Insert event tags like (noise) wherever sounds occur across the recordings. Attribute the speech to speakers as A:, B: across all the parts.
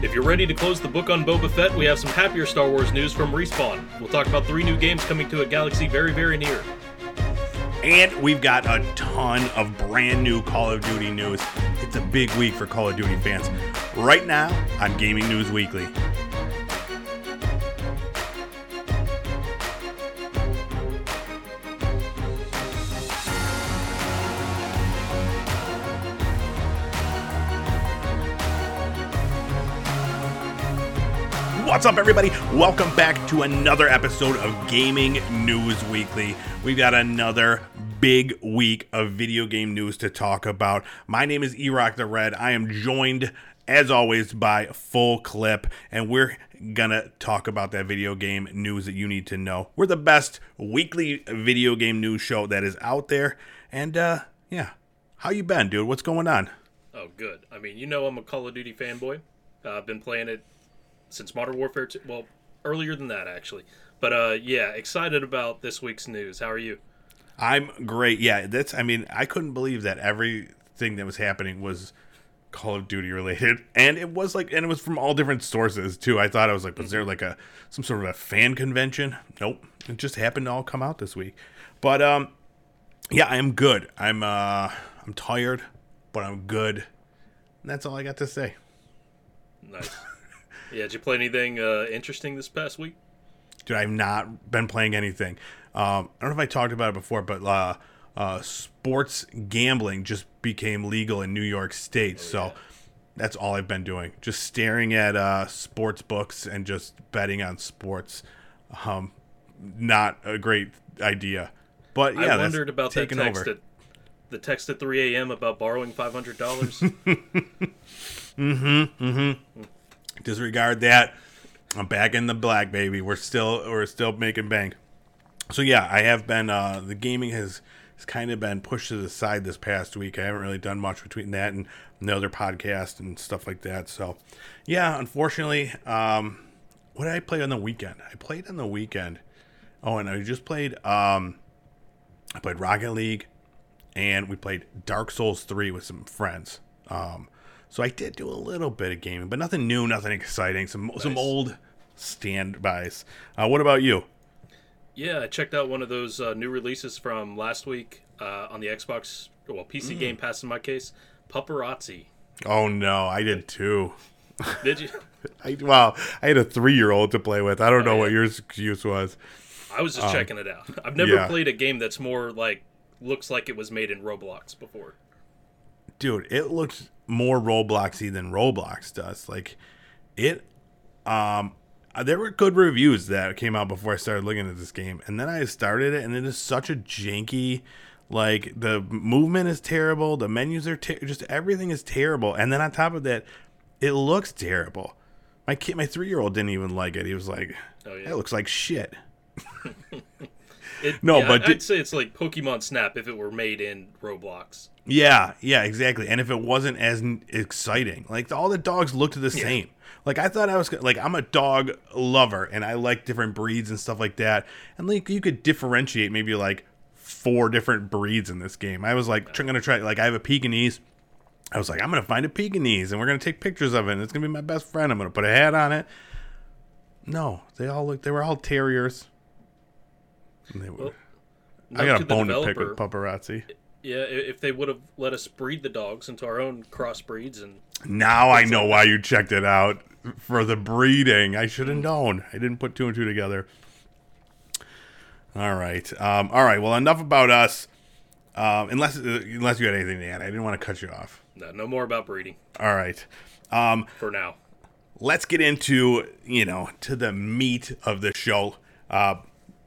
A: If you're ready to close the book on Boba Fett, we have some happier Star Wars news from Respawn. We'll talk about three new games coming to a galaxy very, very near.
B: And we've got a ton of brand new Call of Duty news. It's a big week for Call of Duty fans. Right now on Gaming News Weekly. What's up, everybody? Welcome back to another episode of Gaming News Weekly. We've got another big week of video game news to talk about. My name is Erock the Red. I am joined, as always, by Full Clip, and we're gonna talk about that video game news that you need to know. We're the best weekly video game news show that is out there, and uh, yeah, how you been, dude? What's going on?
A: Oh, good. I mean, you know I'm a Call of Duty fanboy. Uh, I've been playing it since Modern Warfare 2. Well, earlier than that, actually. But uh, yeah, excited about this week's news. How are you?
B: I'm great. Yeah, that's. I mean, I couldn't believe that everything that was happening was Call of Duty related, (laughs) and it was like, and it was from all different sources too. I thought I was like, was there like a some sort of a fan convention? Nope, it just happened to all come out this week. But um, yeah, I am good. I'm uh, I'm tired, but I'm good. And that's all I got to say.
A: Nice. Yeah, did you play anything uh, interesting this past week?
B: Dude, I've not been playing anything. Um, I don't know if I talked about it before, but uh, uh, sports gambling just became legal in New York State. so
A: yeah.
B: that's all I've been doing. Just staring at uh, sports books and just betting on sports. Um, not a great idea. But yeah,
A: I wondered about that text
B: over.
A: at the text at 3 a.m. about borrowing $500. (laughs)
B: disregard that. I'm back in the black, baby. We're still we're still making bank. So yeah, I have been. Uh, the gaming has has kind of been pushed to the side this past week. I haven't really done much between that and the other podcast and stuff like that. So yeah, unfortunately, um, what did I play on the weekend? I played on the weekend. Oh, and I just played. Um, I played Rocket League, and we played Dark Souls three with some friends. Um, so I did do a little bit of gaming, but nothing new, nothing exciting. Some some old standbys. Uh, what about you?
A: yeah, I checked out one of those uh, new releases from last week uh, on the Xbox, well, PC
B: Mm.
A: Game Pass in my case. Pupperazzi.
B: Oh no, I did too. (laughs)
A: Did you? (laughs)
B: I, well, I had a three year old to play with. I don't know
A: yeah.
B: what your excuse was.
A: I was just checking it out. I've never
B: Um, yeah.
A: played a game that's more like looks like it was made in Roblox before.
B: dude, it looks more Robloxy than Roblox does. Like it um there were good reviews that came out before I started looking at this game. And then I started it and it is such a janky like the movement is terrible, the menus are ter- just everything is terrible. And then on top of that, it looks terrible. My kid my 3-year-old didn't even like it. He was like,
A: Oh, yeah.
B: "It looks like shit." (laughs)
A: It,
B: No,
A: yeah,
B: but
A: I-
B: di-
A: I'd say it's like Pokemon Snap if it were made in Roblox.
B: Yeah, yeah, exactly. And if it wasn't as exciting, like all the dogs looked the same. Like I thought I was like I'm a dog lover and I like different breeds and stuff like that. And like you could differentiate maybe like four different breeds in this game. I was like tr- gonna try like I have a Pekingese. I was like I'm gonna find a Pekingese and we're gonna take pictures of it. and It's gonna be my best friend. I'm gonna put a hat on it. No, they all look. They were all terriers. They were,
A: Well,
B: I got a bone to pick with Pupperazzi.
A: Yeah, if they would have let us breed the dogs into our own crossbreeds and
B: Now I know why you checked it out for the breeding. I should have known. I didn't put two and two together. All right. Um, all right. Well, enough about us. Um, unless uh, unless you had anything to add, I didn't want to cut you off.
A: no, no more about breeding
B: All right. Um,
A: for now.
B: let's get into you know to the meat of the show. Uh,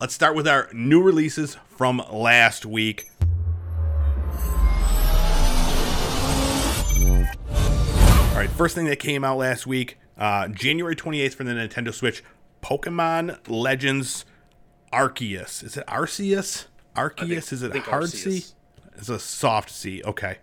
B: let's start with our new releases from last week. All right, first thing that came out last week, uh, January 28th for the Nintendo Switch, Pokemon Legends Arceus. Is it Arceus? Arceus? Is it a hard. C? It's a soft C. Okay.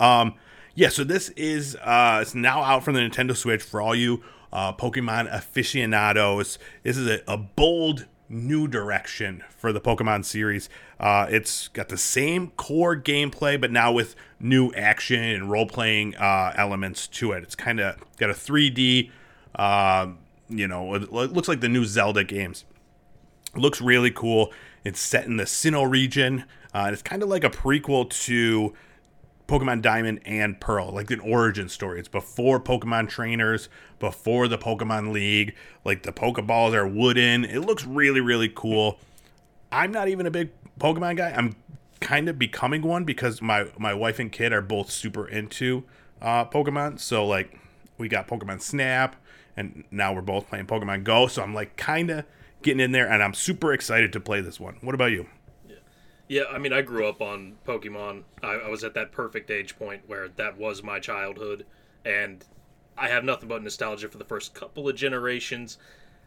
B: Um, yeah, so this is uh, it's now out from the Nintendo Switch for all you uh, Pokemon aficionados. This is a, a bold new direction for the Pokemon series. Uh, it's got the same core gameplay, but now with new action and role playing uh, elements to it. It's kind of got a 3D Uh, you know, it looks like the new Zelda games. It looks really cool. It's set in the Sinnoh region. Uh, it's kind of like a prequel to Pokemon Diamond and Pearl, like an origin story. It's before Pokemon trainers, before the Pokemon League. Like the Pokeballs are wooden. It looks really, really cool. I'm not even a big Pokemon guy. I'm kind of becoming one because my my wife and kid are both super into uh, Pokemon. So like we got Pokemon Snap, and now we're both playing Pokemon Go. So I'm like kind of getting in there, and I'm super excited to play this one. What about you?
A: Yeah, I mean, I grew up on Pokemon. I, I, was at that perfect age point where that was my childhood, and I have nothing but nostalgia for the first couple of generations.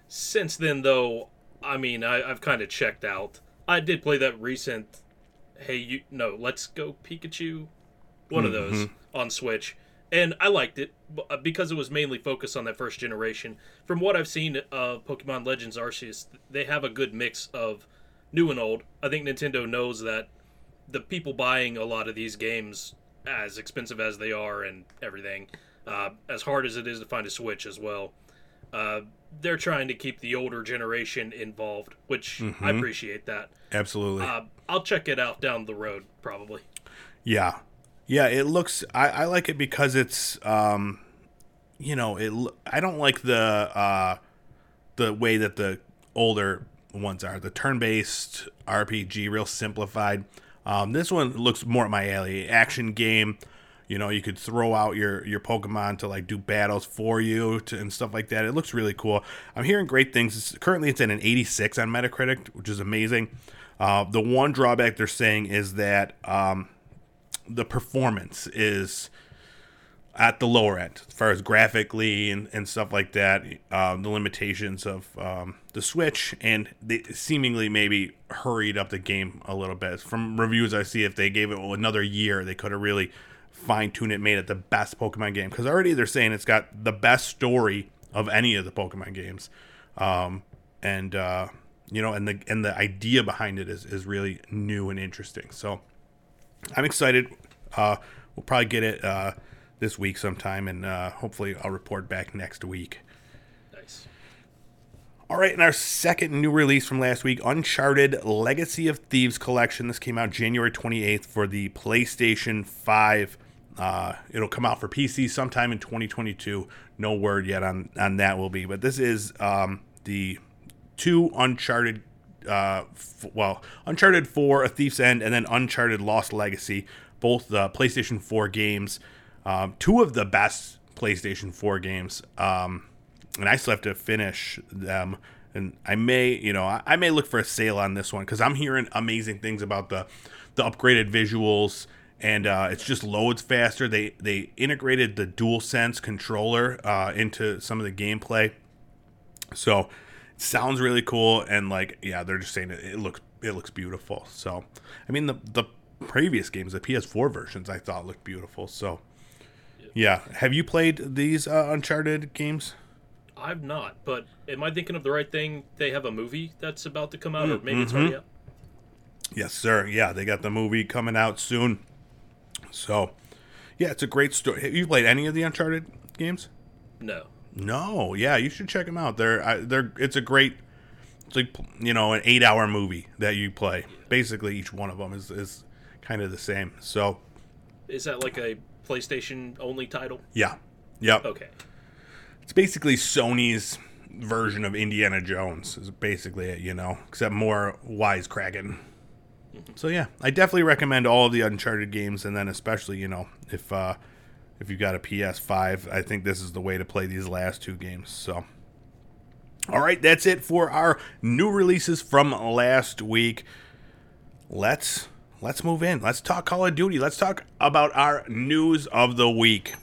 A: Since then, though, I mean, I, have kind of checked out. I did play that recent, hey, you no, let's go Pikachu, one mm-hmm. of those on Switch, and I liked it uh, because it was mainly focused on that first generation. From what I've seen of Pokemon Legends Arceus, they have a good mix of new and old. I think Nintendo knows that the people buying a lot of these games, as expensive as they are and everything, uh, as hard as it is to find a Switch as well, uh, they're trying to keep the older generation involved, which mm-hmm. I appreciate that.
B: Absolutely.
A: Uh, I'll check it out down the road, probably.
B: Yeah. Yeah, it looks. I, I like it because it's, um, you know, it. I don't like the uh, the way that the older ones are. The turn-based RPG, real simplified. Um, this one looks more at my alley. Action game. You know, you could throw out your your Pokemon to like do battles for you to, and stuff like that. It looks really cool. I'm hearing great things. It's, currently, it's at an 86 on Metacritic, which is amazing. Uh, the one drawback they're saying is that um, the performance is at the lower end as far as graphically and, and stuff like that. Um, the limitations of um, the Switch and they seemingly maybe hurried up the game a little bit. From reviews I see, if they gave it another year, they could have really fine tuned it, made it the best Pokemon game. Because already they're saying it's got the best story of any of the Pokemon games, um, and uh, you know, and the and the idea behind it is is really new and interesting. So I'm excited. Uh, we'll probably get it. Uh, this week sometime, and uh, hopefully I'll report back next week.
A: Nice.
B: All right, and our second new release from last week, Uncharted Legacy of Thieves Collection. This came out January 28th for the PlayStation 5. Uh, it'll come out for PC sometime in 2022. No word yet on, on that will be, but this is um, the two Uncharted, uh, f- well, Uncharted 4, A Thief's End, and then Uncharted Lost Legacy, both the PlayStation 4 games. Um, two of the best PlayStation 4 games, um, and I still have to finish them. And I may, you know, I, I may look for a sale on this one because I'm hearing amazing things about the the upgraded visuals and uh, it's just loads faster. They they integrated the DualSense controller uh, into some of the gameplay, so it sounds really cool. And like, yeah, they're just saying it, it looks it looks beautiful. So, I mean, the the previous games, the PS4 versions, I thought looked beautiful. So, yeah. Have you played these uh, Uncharted games?
A: I've not, but am I thinking of the right thing? They have a movie that's about to come out, mm, or maybe mm-hmm. it's already out.
B: Yes, sir. Yeah, they got the movie coming out soon. So, yeah, it's a great story. Have you played any of the Uncharted games?
A: No.
B: No. Yeah, you should check them out. They're they're it's a great it's like you know an eight hour movie that you play. Basically, each one of them is is kind of the same. So,
A: is that like a PlayStation only title?
B: Yeah. Yep.
A: Okay.
B: It's basically Sony's version of Indiana Jones is basically it, you know, except more wisecracking. Mm-hmm. So yeah, I definitely recommend all of the Uncharted games, and then especially you know if uh, if you've got a PS5, I think this is the way to play these last two games. So, all right, that's it for our new releases from last week. Let's let's move in. Let's talk Call of Duty. Let's talk about our news of the week.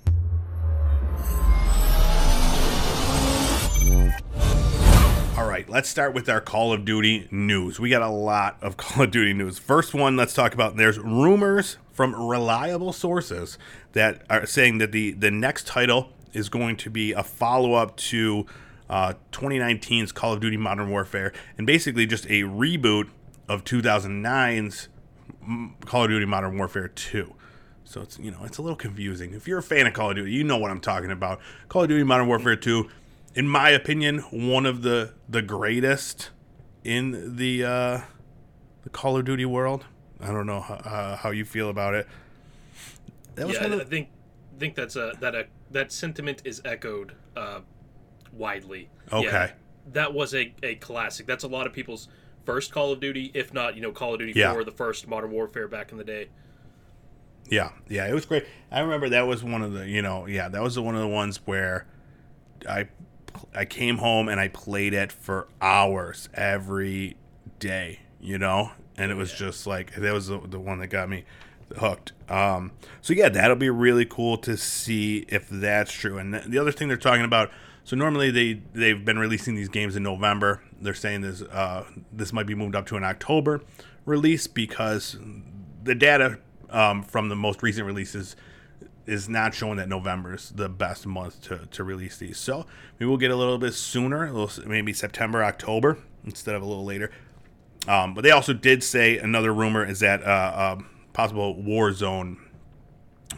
B: All right, let's start with our Call of Duty news. We got a lot of (laughs) Call of Duty news. First one, let's talk about there's rumors from reliable sources that are saying that the the next title is going to be a follow up to uh, 2019's Call of Duty Modern Warfare and basically just a reboot of 2009's Call of Duty Modern Warfare 2. So it's you know it's a little confusing. If you're a fan of Call of Duty, you know what I'm talking about. Call of Duty Modern Warfare 2 in my opinion, one of the the greatest in the uh, the Call of Duty world. I don't know how, uh, how you feel about it.
A: That was yeah, I think think that's a that a that sentiment is echoed uh, widely.
B: Okay. Yeah,
A: that was a, a classic. That's a lot of people's first Call of Duty, if not, you know, Call of Duty yeah. 4, the first Modern Warfare back in the day.
B: Yeah, yeah, it was great. I remember that was one of the, you know, yeah, that was one of the ones where I I came home and I played it for hours every day, you know, and it was yeah. just like that was the, the one that got me hooked. Um, so yeah, that'll be really cool to see if that's true. And the other thing they're talking about, so normally they they've been releasing these games in November. They're saying this uh, this might be moved up to an October release because the data um, from the most recent releases is not showing that November is the best month to, to release these. So maybe we'll get a little bit sooner, little, maybe September, October instead of a little later. Um, but they also did say another rumor is that uh, uh, possible Warzone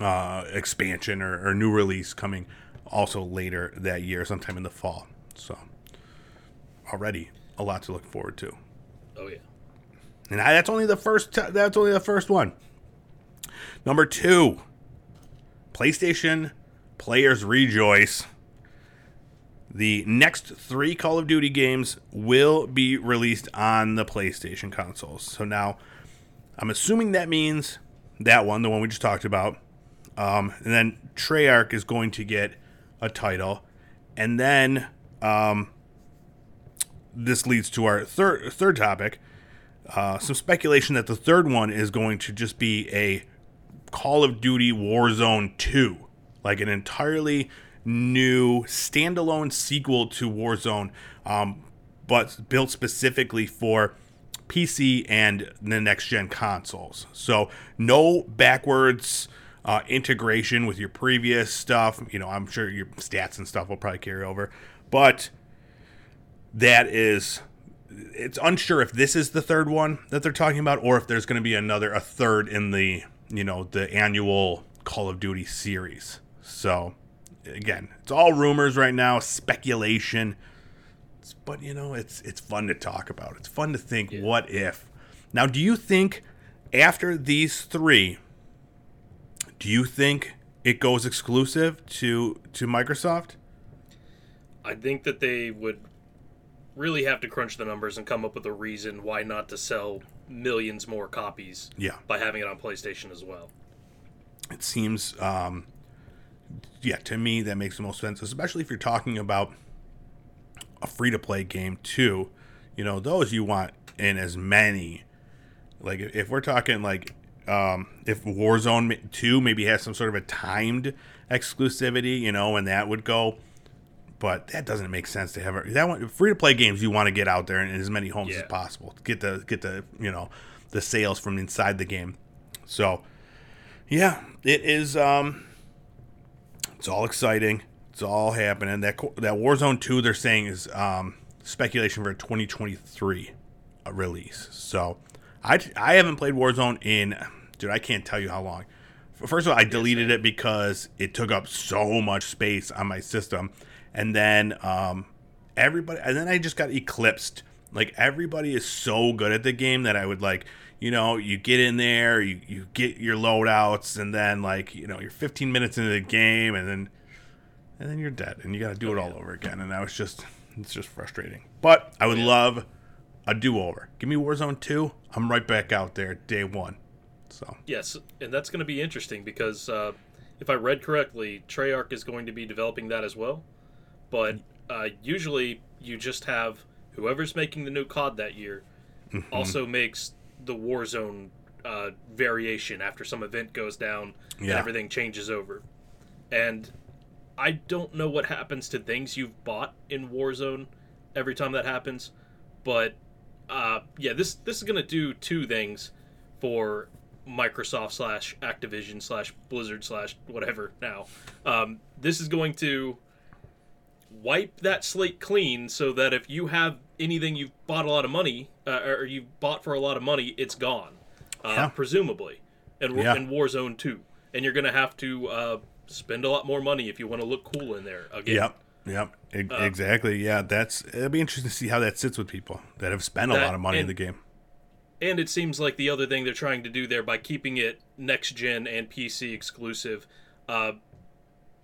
B: uh, expansion or, or, new release coming also later that year, sometime in the fall. So already a lot to look forward to.
A: Oh yeah,
B: and I, that's only the first. T- that's only the first one. Number two, PlayStation players rejoice. The next three Call of Duty games will be released on the PlayStation consoles. So now I'm assuming that means that one, the one we just talked about. Um, and then Treyarch is going to get a title. And then um, this leads to our third third topic. Uh, some speculation that the third one is going to just be a Call of Duty Warzone 2, like an entirely new standalone sequel to Warzone, um, but built specifically for PC and the next gen consoles. So no backwards uh, integration with your previous stuff. You know, I'm sure your stats and stuff will probably carry over, but that is it's unsure if this is the third one that they're talking about or if there's going to be another a third in the you know the annual Call of Duty series. So again, it's all rumors right now, speculation but you know, it's it's fun to talk about. It's fun to think, yeah. what if? Now, do you think after these three, do you think it goes exclusive to to Microsoft?
A: I think that they would really have to crunch the numbers and come up with a reason why not to sell millions more copies.
B: Yeah.
A: By having it on PlayStation as well.
B: It seems, um, yeah, to me that makes the most sense, especially if you're talking about a free to play game too. You know, those you want in as many. Like if we're talking like um, if Warzone 2 maybe has some sort of a timed exclusivity, you know, and that would go. But that doesn't make sense to have. That one free to play games you want to get out there in as many homes yeah. as possible. Get the get the you know the sales from inside the game. So yeah, it is. Um, it's all exciting. It's all happening. That that Warzone Two they're saying is um, speculation for a 2023 uh, release. So I I haven't played Warzone in dude I can't tell you how long. First of all, I deleted it because it took up so much space on my system, and then um, everybody and then I just got eclipsed. Like everybody is so good at the game that I would like you know, you get in there, you, you get your loadouts, and then like, you know, you're 15 minutes into the game, and then and then you're dead, and you got to do it all over again. And that was just it's just frustrating. But I would love a do over. Give me Warzone two. I'm right back out there day one. So
A: yes, and that's going to be interesting because uh, if I read correctly, Treyarch is going to be developing that as well. But uh, usually, you just have whoever's making the new COD that year mm-hmm. also makes the Warzone uh, variation after some event goes down yeah. and everything changes over. And I don't know what happens to things you've bought in Warzone every time that happens, but uh, yeah, this this is gonna do two things for Microsoft slash Activision slash Blizzard slash whatever. Now, um, this is going to wipe that slate clean so that if you have anything you've bought a lot of money uh, or you've bought for a lot of money, it's gone, uh, yeah. presumably, and yeah. in Warzone two, and you're gonna have to uh, spend a lot more money if you want to look cool in there again.
B: Yep. Yep, e- exactly. Yeah, that's it'll be interesting to see how that sits with people that have spent a lot of money in the game.
A: And it seems like the other thing they're trying to do there by keeping it next gen and PC exclusive, uh,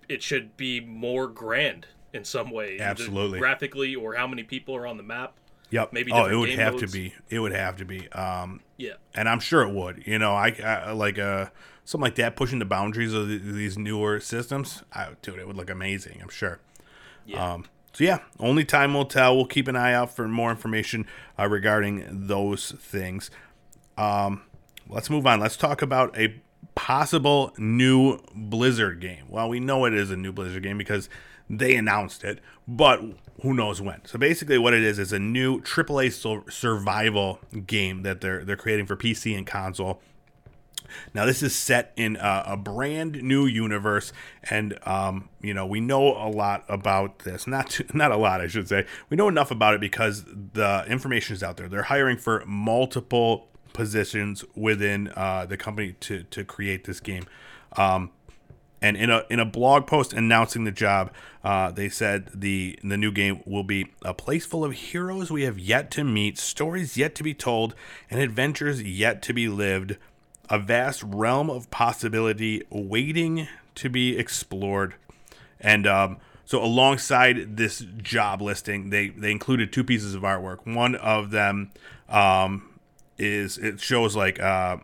A: it should be more grand in some way,
B: Absolutely.
A: graphically or how many people are on the map.
B: Yep.
A: maybe
B: oh, it would have
A: modes.
B: to be. It would have to be. Um,
A: Yeah,
B: and I'm sure it would. You know, I, I like uh something like that pushing the boundaries of the, these newer systems. I, dude, it would look amazing. I'm sure.
A: yeah.
B: Um, so yeah, only time will tell. We'll keep an eye out for more information uh, regarding those things. Um, let's move on. Let's talk about a possible new Blizzard game. Well, we know it is a new Blizzard game because they announced it, but who knows when. So basically, what it is is a new AAA survival game that they're they're creating for PC and console. Now, this is set in a, a brand new universe, and um, you know we know a lot about this. Not too, not a lot, I should say. We know enough about it because the information is out there. They're hiring for multiple positions within uh, the company to to create this game. Um, and in a in a blog post announcing the job, uh, they said the the new game will be a place full of heroes we have yet to meet, stories yet to be told, and adventures yet to be lived. A vast realm of possibility waiting to be explored. And um, so, alongside this job listing, they they included two pieces of artwork. One of them um, is it shows like. Uh,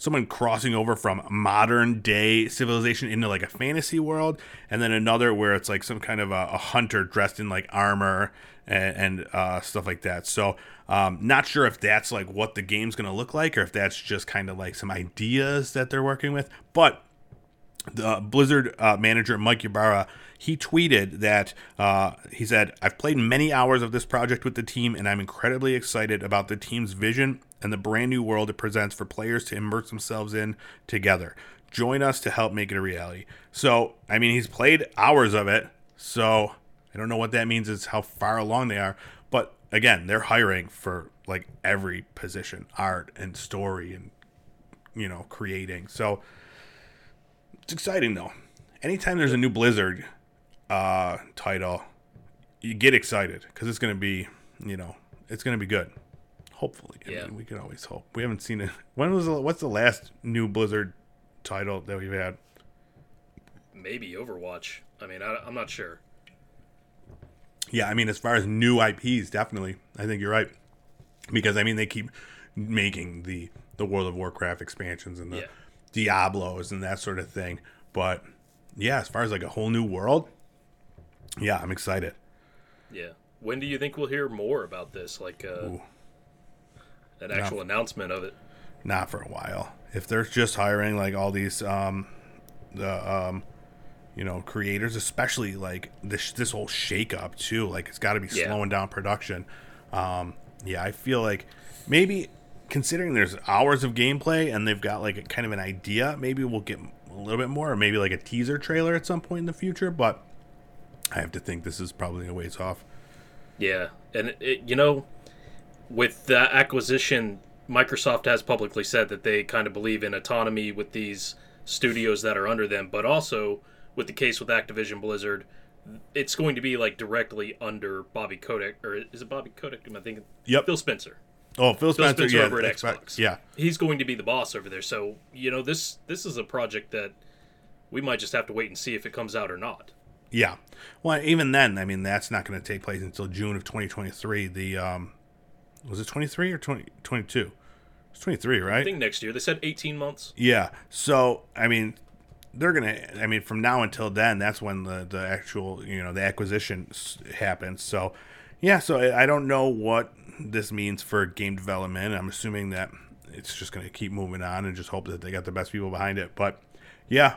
B: someone crossing over from modern day civilization into like a fantasy world, and then another where it's like some kind of a, a hunter dressed in like armor and, and uh, stuff like that. So, um, not sure if that's like what the game's gonna look like, or if that's just kind of like some ideas that they're working with. But the Blizzard uh, manager Mike Ybarra he tweeted that uh, he said, "I've played many hours of this project with the team, and I'm incredibly excited about the team's vision and the brand new world it presents for players to immerse themselves in together. Join us to help make it a reality." So, I mean, he's played hours of it, so I don't know what that means is how far along they are, but again, they're hiring for like every position, art and story and you know, creating. So it's exciting though. Anytime there's a new Blizzard uh, title, you get excited because it's going to be, you know, it's going to be good. Hopefully, I
A: Yeah.
B: mean, we can always hope. We haven't seen it. (laughs) When was the, what's the last new Blizzard title that we've had?
A: Maybe Overwatch. I mean, I, I'm not sure.
B: Yeah, I mean, as far as new IPs, definitely, I think you're right. Because I mean, they keep making the the World of Warcraft expansions and the
A: Yeah.
B: Diablos and that sort of thing. But yeah, as far as like a whole new world, yeah, I'm excited.
A: Yeah. When do you think we'll hear more about this? Like uh, an actual announcement of it?
B: Not for a while. If they're just hiring like all these um the um you know creators, especially like this this whole shakeup too, like it's got to be
A: Yeah.
B: slowing down production. Um yeah, I feel like maybe considering there's hours of gameplay and they've got like a kind of an idea, maybe we'll get a little bit more, or maybe like a teaser trailer at some point in the future. But I have to think this is probably a ways off.
A: Yeah, and it, you know, with the acquisition, Microsoft has publicly said that they kind of believe in autonomy with these studios that are under them, but also with the case with Activision Blizzard, it's going to be like directly under Bobby Kotick, or is it Bobby Kotick? Am I thinking?
B: Yep.
A: Phil Spencer.
B: Oh, Phil
A: Phil
B: Spencer,
A: Spencer
B: yeah,
A: over at
B: Xbox.
A: Xbox.
B: Yeah,
A: He's going to be the boss over there. So you know this this is a project that we might just have to wait and see if it comes out or not.
B: Yeah. Well, even then, I mean, that's not going to take place until June of 2023. The um, was it 23 or 20, 22? It's 23, right?
A: I think next year they said 18 months.
B: Yeah. So, I mean, they're gonna. I mean, from now until then, that's when the the actual you know the acquisition happens. So, yeah. So I, I don't know what this means for game development. I'm assuming that it's just going to keep moving on and just hope that they got the best people behind it. But yeah,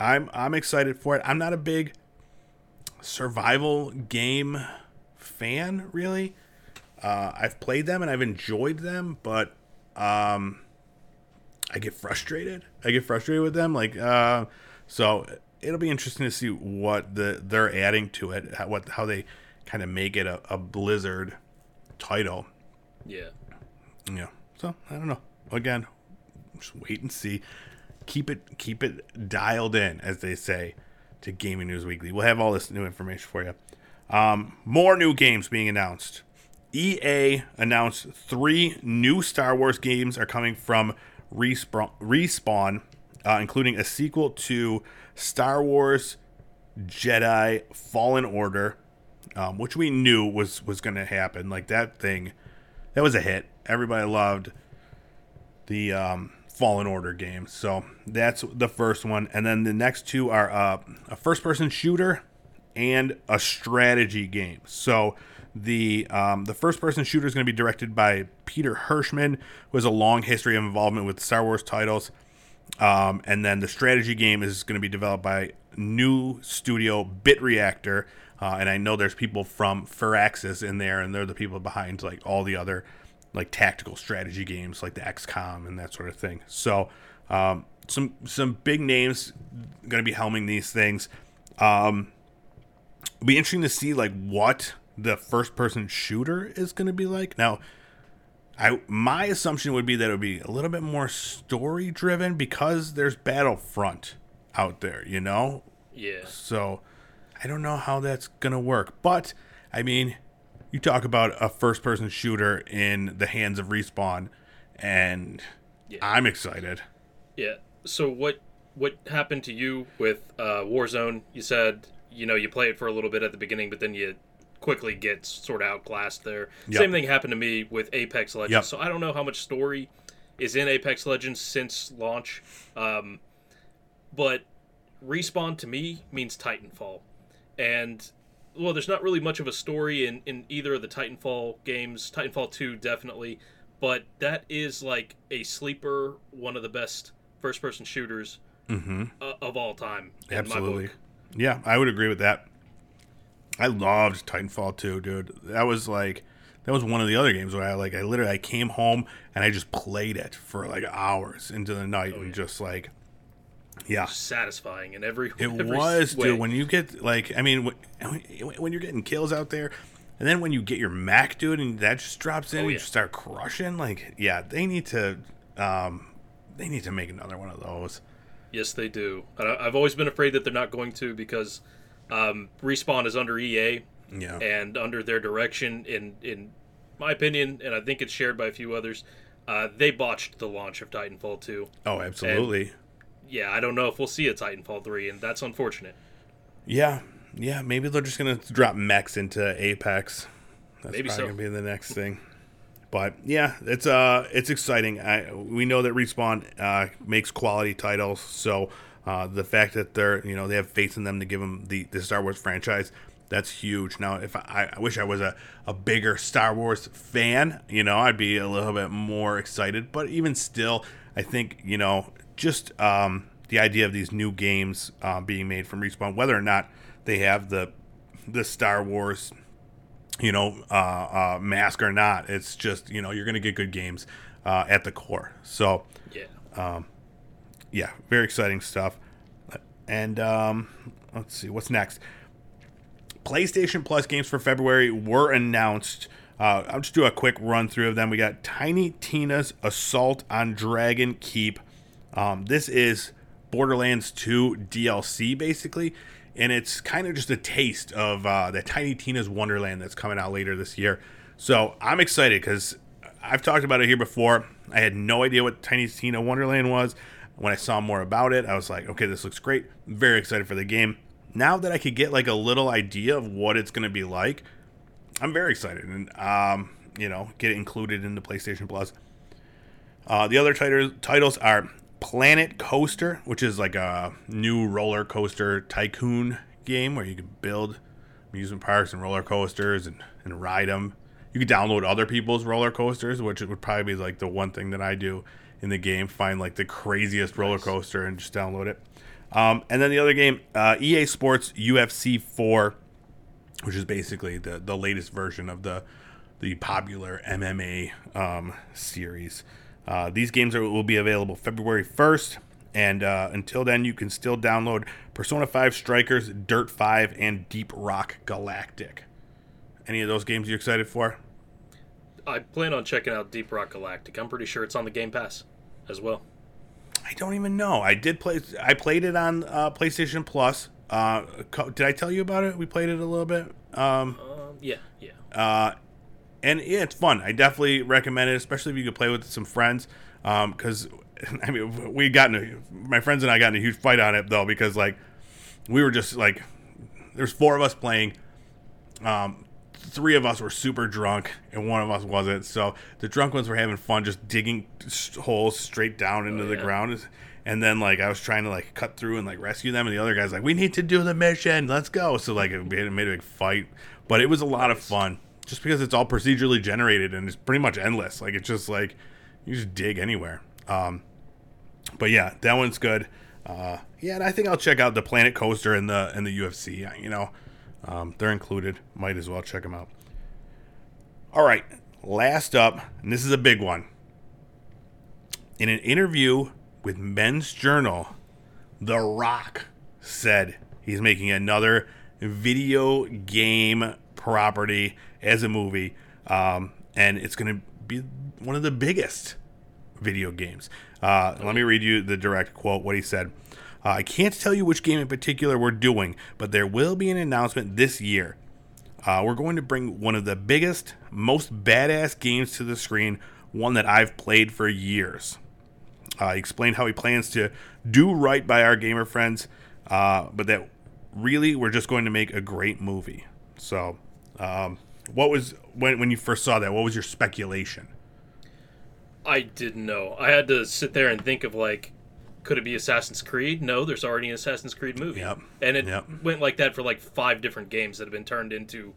B: I'm I'm excited for it. I'm not a big survival game fan, really. Uh, I've played them and I've enjoyed them, but um, I get frustrated. I get frustrated with them. Like, uh, so it'll be interesting to see what the they're adding to it, how, what how they kind of make it a, a Blizzard title.
A: Yeah.
B: Yeah. So I don't know. Again, just wait and see. Keep it keep it dialed in, as they say, to Gaming News Weekly. We'll have all this new information for you. Um, more new games being announced. EA announced three new Star Wars games are coming from Respawn, Respawn uh, including a sequel to Star Wars Jedi Fallen Order, um, which we knew was was going to happen. Like that thing, that was a hit. Everybody loved the um, Fallen Order game. So that's the first one, and then the next two are uh, a first-person shooter and a strategy game. So the um, the first person shooter is going to be directed by Peter Hirschmann, who has a long history of involvement with Star Wars titles. Um, and then the strategy game is going to be developed by new studio Bit Reactor. Uh, and I know there's people from Firaxis in there, and they're the people behind like all the other like tactical strategy games, like the XCOM and that sort of thing. So um, some some big names going to be helming these things. Um, it'll be interesting to see like what the first person shooter is going to be like. Now, I my assumption would be that it would be a little bit more story driven because there's Battlefront out there, you know?
A: Yeah.
B: So I don't know how that's going to work. But I mean, you talk about a first person shooter in the hands of Respawn and
A: Yeah.
B: I'm excited.
A: Yeah. So what what happened to you with uh, Warzone? You said you know you play it for a little bit at the beginning, but then you quickly get sort of outclassed there.
B: Yep.
A: Same thing happened to me with Apex Legends.
B: Yep.
A: So I don't know how much story is in Apex Legends since launch, um, but respawn to me means Titanfall, and well, there's not really much of a story in in either of the Titanfall games. Titanfall two definitely, but that is like a sleeper, one of the best first person shooters
B: Mm-hmm.
A: uh, of all time.
B: Absolutely. Yeah, I would agree with that. I loved Titanfall 2, dude. That was like that was one of the other games where I like I literally I came home and I just played it for like hours into the night and
A: yeah.
B: just like yeah.
A: Satisfying in every.
B: It (laughs)
A: every
B: was,
A: way.
B: dude. When you get like, I mean, when, (laughs) when you're getting kills out there, and then when you get your mech, dude, and that just drops in,
A: Oh,
B: you
A: yeah.
B: just start crushing. Like, yeah, they need to, um, they need to make another one of those.
A: Yes, they do. And I- I've always been afraid that they're not going to because um, respawn is under EA
B: Yeah,
A: and under their direction. In in my opinion, and I think it's shared by a few others, uh, they botched the launch of Titanfall two.
B: oh, absolutely.
A: Yeah, I don't know if we'll see a Titanfall three, and that's unfortunate.
B: Yeah, yeah. Maybe they're just gonna drop mechs into Apex. That's
A: Maybe
B: probably
A: so.
B: gonna be the next thing. But yeah, it's uh, it's exciting. I we know that respawn uh, makes quality titles, so uh, the fact that they're you know they have faith in them to give them the, the Star Wars franchise, that's huge. Now, if I, I wish I was a, a bigger Star Wars fan, you know, I'd be a little bit more excited. But even still, I think you know just um, the idea of these new games uh, being made from respawn, whether or not they have the the Star Wars you know, uh, uh, mask or not. It's just you know you're gonna get good games uh, at the core. So
A: Yeah.
B: yeah, very exciting stuff. And um, let's see what's next. PlayStation Plus games for February were announced. Uh, I'll just do a quick run through of them. We got Tiny Tina's Assault on Dragon Keep. Um, this is Borderlands 2 DLC, basically, and it's kind of just a taste of uh, the Tiny Tina's Wonderland that's coming out later this year. So I'm excited because I've talked about it here before. I had no idea what Tiny Tina Wonderland was. When I saw more about it, I was like, okay, this looks great. Very excited for the game. Now that I could get like a little idea of what it's going to be like, I'm very excited and um, you know, get it included in the PlayStation Plus. Uh, the other titles are Planet Coaster, which is like a new roller coaster tycoon game where you can build amusement parks and roller coasters and, and ride them. You can download other people's roller coasters, which would probably be like the one thing that I do in the game. Find like the craziest roller coaster and just download it. Um, and then the other game, uh, EA Sports UFC 4, which is basically the, the latest version of the the popular MMA um, series. Uh, these games are, will be available February 1st, and uh, until then, you can still download Persona 5 Strikers, Dirt 5, and Deep Rock Galactic. Any of those games you're excited for?
A: I plan on checking out Deep Rock Galactic. I'm pretty sure it's on the Game Pass as well.
B: I don't even know. I did play. I played it on uh, PlayStation Plus Uh, did I tell you about it? We played it a little bit. Um,
A: Um, yeah, yeah.
B: And yeah, it's fun. I definitely recommend it, especially if you could play with some friends. Because (laughs) I mean, we got in a, my friends and I got in a huge fight on it though because like we were just like there's four of us playing. Um, three of us were super drunk and one of us wasn't. So the drunk ones were having fun just digging holes straight down into the
A: yeah.
B: ground. And then like I was trying to like cut through and like rescue them, and the other guy's like, "We need to do the mission. Let's go!" So like it made, it made a big fight, but it was a lot of fun just because it's all procedurally generated and it's pretty much endless. Like it's just like you just dig anywhere. Um, but yeah, that one's good. Uh, yeah, and I think I'll check out the Planet Coaster and the and the UFC. You know, um, they're included. Might as well check them out. All right, last up, and this is a big one. In an interview with Men's Journal, The Rock said he's making another video game property as a movie, um, and it's going to be one of the biggest video games. Uh, let me read you the direct quote what he said. Uh, I can't tell you which game in particular we're doing, but there will be an announcement this year. Uh, we're going to bring one of the biggest, most badass games to the screen, one that I've played for years. Uh, he explained how he plans to do right by our gamer friends, uh, but that really we're just going to make a great movie. So, um, what was when when you first saw that? What was your speculation?
A: I didn't know. I had to sit there and think of like, could it be Assassin's Creed? No, there's already an Assassin's Creed movie.
B: Yep.
A: And it
B: Yep.
A: went like that for like five different games that have been turned into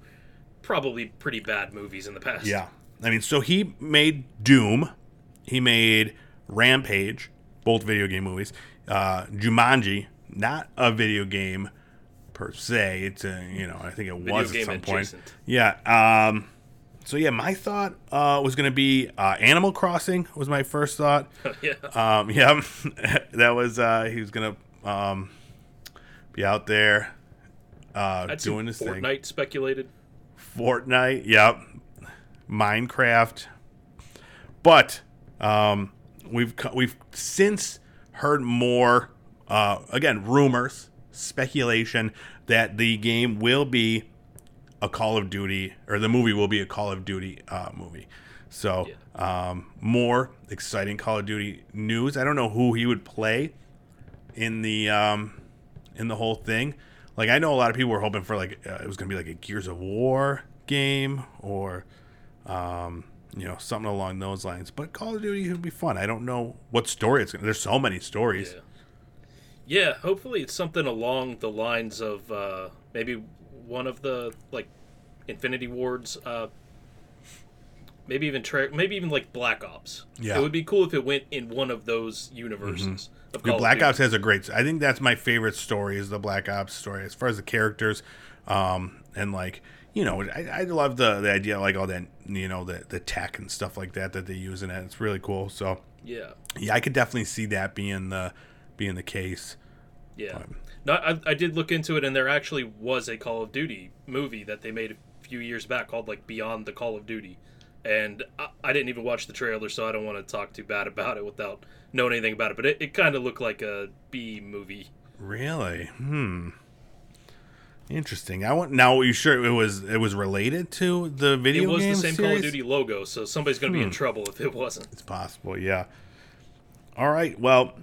A: probably pretty bad movies in the past.
B: Yeah. I mean, so he made Doom, he made Rampage, both video game movies. Uh, Jumanji, not a video game per se. It's a, you know, I think it was at some point. Yeah. Um, so yeah, my thought uh, was going to be uh, Animal Crossing was my first thought. (laughs)
A: yeah.
B: Um, (laughs) yeah, (laughs) that was uh, he was gonna um, be out there uh, doing his
A: Fortnite
B: thing.
A: Fortnite speculated.
B: Fortnite, yep. Minecraft. But um, we've we've since heard more uh, again rumors, speculation that the game will be a Call of Duty or the movie will be a Call of Duty uh, movie. So um, more exciting Call of Duty news. I don't know who he would play in the um, in the whole thing. Like I know a lot of people were hoping for like uh, it was gonna be like a Gears of War game or um, you know something along those lines. But Call of Duty would be fun. I don't know what story it's gonna. There's so many stories.
A: Yeah. Yeah, hopefully it's something along the lines of uh, maybe one of the like Infinity Wards, uh, maybe even tra- maybe even like Black Ops.
B: Yeah.
A: it would be cool if it went in one of those universes. Call
B: Black Ops has a great. I think that's my favorite story is the Black Ops story as far as the characters, um, and like you know, I, I love the the idea like all that you know the the tech and stuff like that that they use in it. It's really cool. So
A: Yeah,
B: yeah, I could definitely see that being the being the case.
A: yeah. No, I, I did look into it, and there actually was a Call of Duty movie that they made a few years back called like Beyond the Call of Duty, and I, I didn't even watch the trailer, so I don't want to talk too bad about it without knowing anything about it. But it, it kind of looked like a B movie.
B: Really? Hmm. Interesting. I want now. Are you sure it was it was related to the video
A: It was the same Call
B: series? Hmm.
A: of Duty logo, so somebody's going to be in trouble if it wasn't.
B: It's possible, yeah. All right. Well,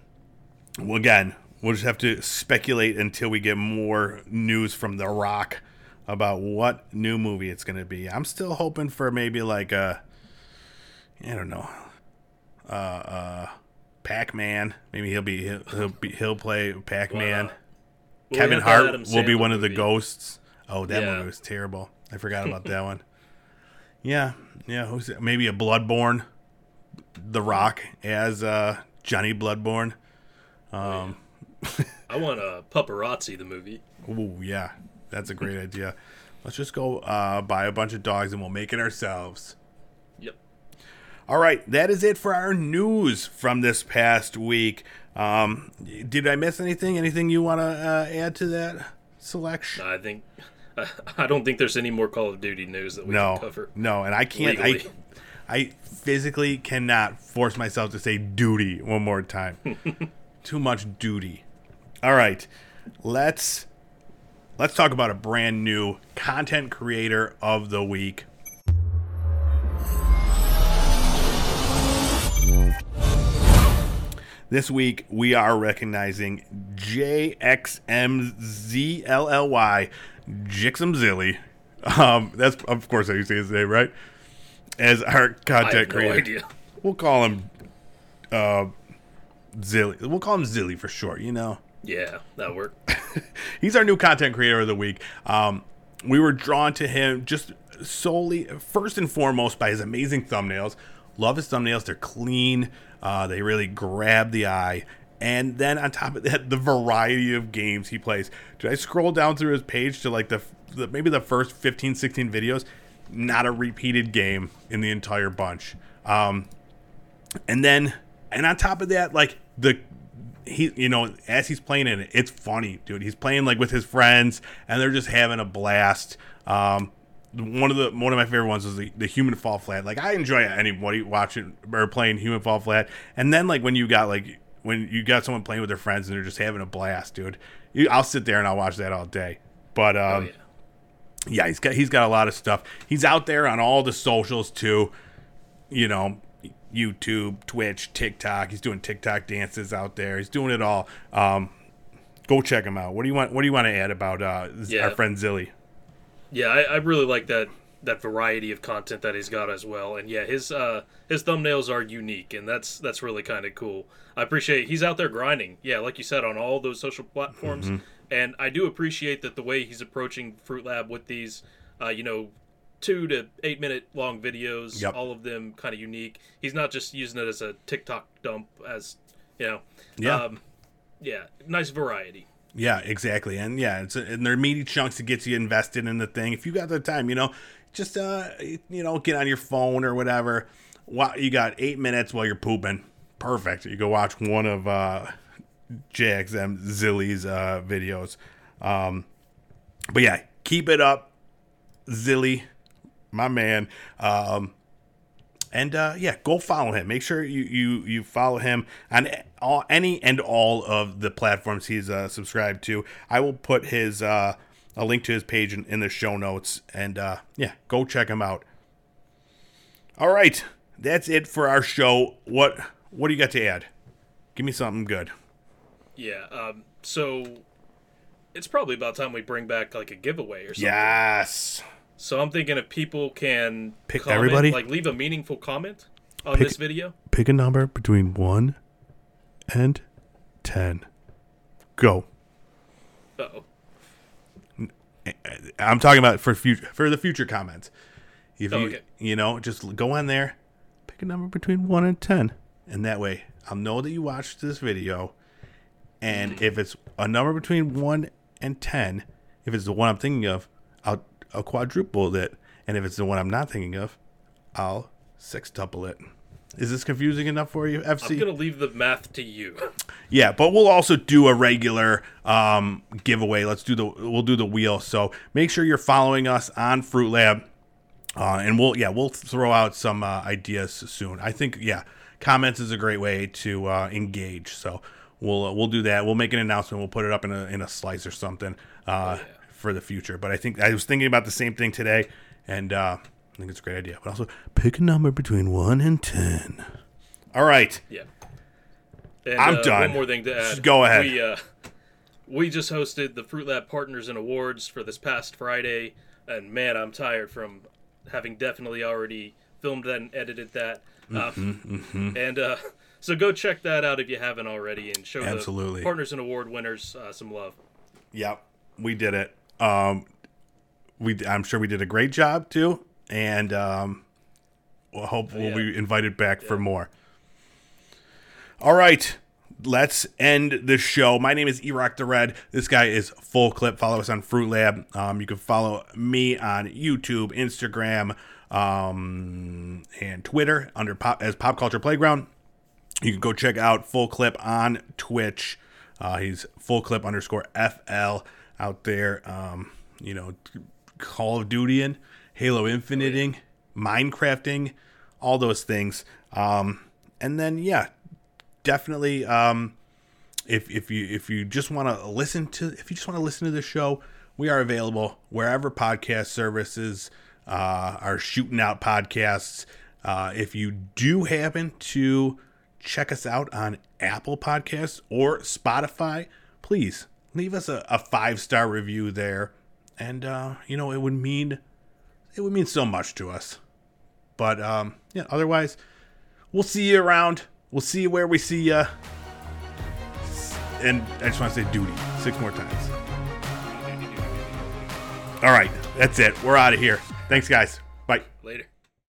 B: well, again, we'll just have to speculate until we get more news from The Rock about what new movie it's going to be. I'm still hoping for maybe like a, I don't know, uh, uh, Pac-Man. Maybe he'll be he'll, he'll be he'll play Pac-Man.
A: Wow. Well,
B: Kevin
A: we had that
B: Hart will be one of the ghosts. Oh, that
A: Yeah.
B: movie was terrible. I forgot about that (laughs) one. Yeah, yeah. Who's maybe a Bloodborne, The Rock as uh, Johnny Bloodborne. Um, (laughs)
A: I want a Pupperazzi the movie.
B: Ooh, yeah, that's a great idea. Let's just go uh, buy a bunch of dogs and we'll make it ourselves.
A: Yep.
B: All right, that is it for our news from this past week. Um, did I miss anything? Anything you want to uh, add to that selection?
A: I think (laughs) I don't think there's any more Call of Duty news that we
B: no,
A: can cover.
B: no, and I can't. I. I physically cannot force myself to say duty one more time. (laughs) Too much duty. All right, let's let's talk about a brand new content creator of the week. This week we are recognizing JXMZLLY Jixum Um, that's of course how you say his name, right? As our content
A: no
B: creator.
A: idea.
B: We'll call him uh Zilly. We'll call him Zilly for short, you know.
A: Yeah, that worked. (laughs)
B: He's our new content creator of the week. Um, we were drawn to him just solely, first and foremost, by his amazing thumbnails. Love his thumbnails; they're clean. Uh, they really grab the eye. And then on top of that, the variety of games he plays. Did I scroll down through his page to like the, the maybe the first 15, 16 videos? Not a repeated game in the entire bunch. Um, and then and on top of that like the he you know as he's playing in it it's funny dude he's playing like with his friends and they're just having a blast um one of the one of my favorite ones was the, the human fall flat like i enjoy anybody watching or playing human fall flat and then like when you got like when you got someone playing with their friends and they're just having a blast dude you, i'll sit there and i'll watch that all day but
A: Oh
B: um
A: yeah.
B: yeah, he's got he's got a lot of stuff. He's out there on all the socials too. You know, YouTube, Twitch, TikTok. He's doing TikTok dances out there. He's doing it all. Um, go check him out. What do you want? What do you want to add about uh,
A: Yeah.
B: our friend Zilly?
A: Yeah, I, I really like that that variety of content that he's got as well. And yeah, his uh his thumbnails are unique and that's that's really kind of cool. I appreciate he's out there grinding. Yeah, like you said on all those social platforms. And I do appreciate that the way he's approaching Fruit Lab with these uh you know 2 to 8 minute long videos,
B: Yep.
A: all of them kind of unique. He's not just using it as a TikTok dump as, you know.
B: Yeah.
A: Um yeah, nice variety.
B: Yeah, exactly. And yeah, it's and they're meaty chunks to get you invested in the thing. If you got the time, you know, just uh, you know, get on your phone or whatever. Wow, you got eight minutes while you're pooping. Perfect. You go watch one of uh, JXM Zilly's uh, videos. Um, but yeah, keep it up, Zilly, my man. Um, and uh, yeah, go follow him. Make sure you you you follow him on all any and all of the platforms he's uh, subscribed to. I will put his uh, a link to his page in, in the show notes, and uh, yeah, go check him out. All right, that's it for our show. What what do you got to add? Give me something good.
A: Yeah. Um, so it's probably about time we bring back like a giveaway or something.
B: Yes.
A: So I'm thinking if people can
B: Pick
A: comment,
B: everybody?
A: like leave a meaningful comment on
B: Pick-
A: this video.
B: Pick a number between one and ten. Go.
A: Uh-oh.
B: I'm talking about for future for the future comments. If
A: Oh,
B: you
A: okay.
B: you know, just go on there, pick a number between one and ten, and that way I'll know that you watched this video. And mm-hmm. if it's a number between one and ten, if it's the one I'm thinking of, I'll quadruple it, and if it's the one I'm not thinking of, I'll sextuple it. Is this confusing enough for you, FC?
A: I'm gonna leave the math to you.
B: Yeah, but we'll also do a regular um, giveaway. Let's do the we'll do the wheel. So make sure you're following us on Fruit Lab, uh, and we'll yeah we'll throw out some uh, ideas soon. I think yeah, comments is a great way to uh, engage. So we'll uh, we'll do that. We'll make an announcement. We'll put it up in a in a slice or something uh, for the future. But I think I was thinking about the same thing today, and uh, I think it's a great idea. But also pick a number between one and ten. All right.
A: Yeah. And,
B: I'm
A: uh,
B: done.
A: One more thing to add.
B: Just go ahead.
A: We uh, we just hosted the Fruit Lab Partners and Awards for this past Friday, and man, I'm tired from having definitely already filmed that and edited that.
B: Mm-hmm,
A: Um, And uh, so go check that out if you haven't already, and show
B: Absolutely.
A: the Partners and Award winners uh, some love.
B: Yep, we did it. Um, we I'm sure we did a great job too, and um, we'll hope we'll be invited back for more. All right, let's end the show. My name is Erock the Red. This guy is Full Clip. Follow us on Fruit Lab. Um, you can follow me on YouTube, Instagram, um, and Twitter under pop, as Pop Culture Playground. You can go check out Full Clip on Twitch. Uh, he's Full Clip underscore FL out there. Um, you know, Call of Dutying, Halo Infiniting, Minecrafting, all those things. Um, and then yeah, definitely. Um, if if you if you just want to listen to if you just want to listen to the show we are available wherever podcast services uh, are shooting out podcasts. Uh, if you do happen to check us out on Apple Podcasts or Spotify, please leave us a, a five star review there, and uh, you know it would mean it would mean so much to us. But um, yeah, otherwise, we'll see you around. We'll see you where we see you. And I just want to say duty six more times. All right, that's it. We're out of here. Thanks, guys.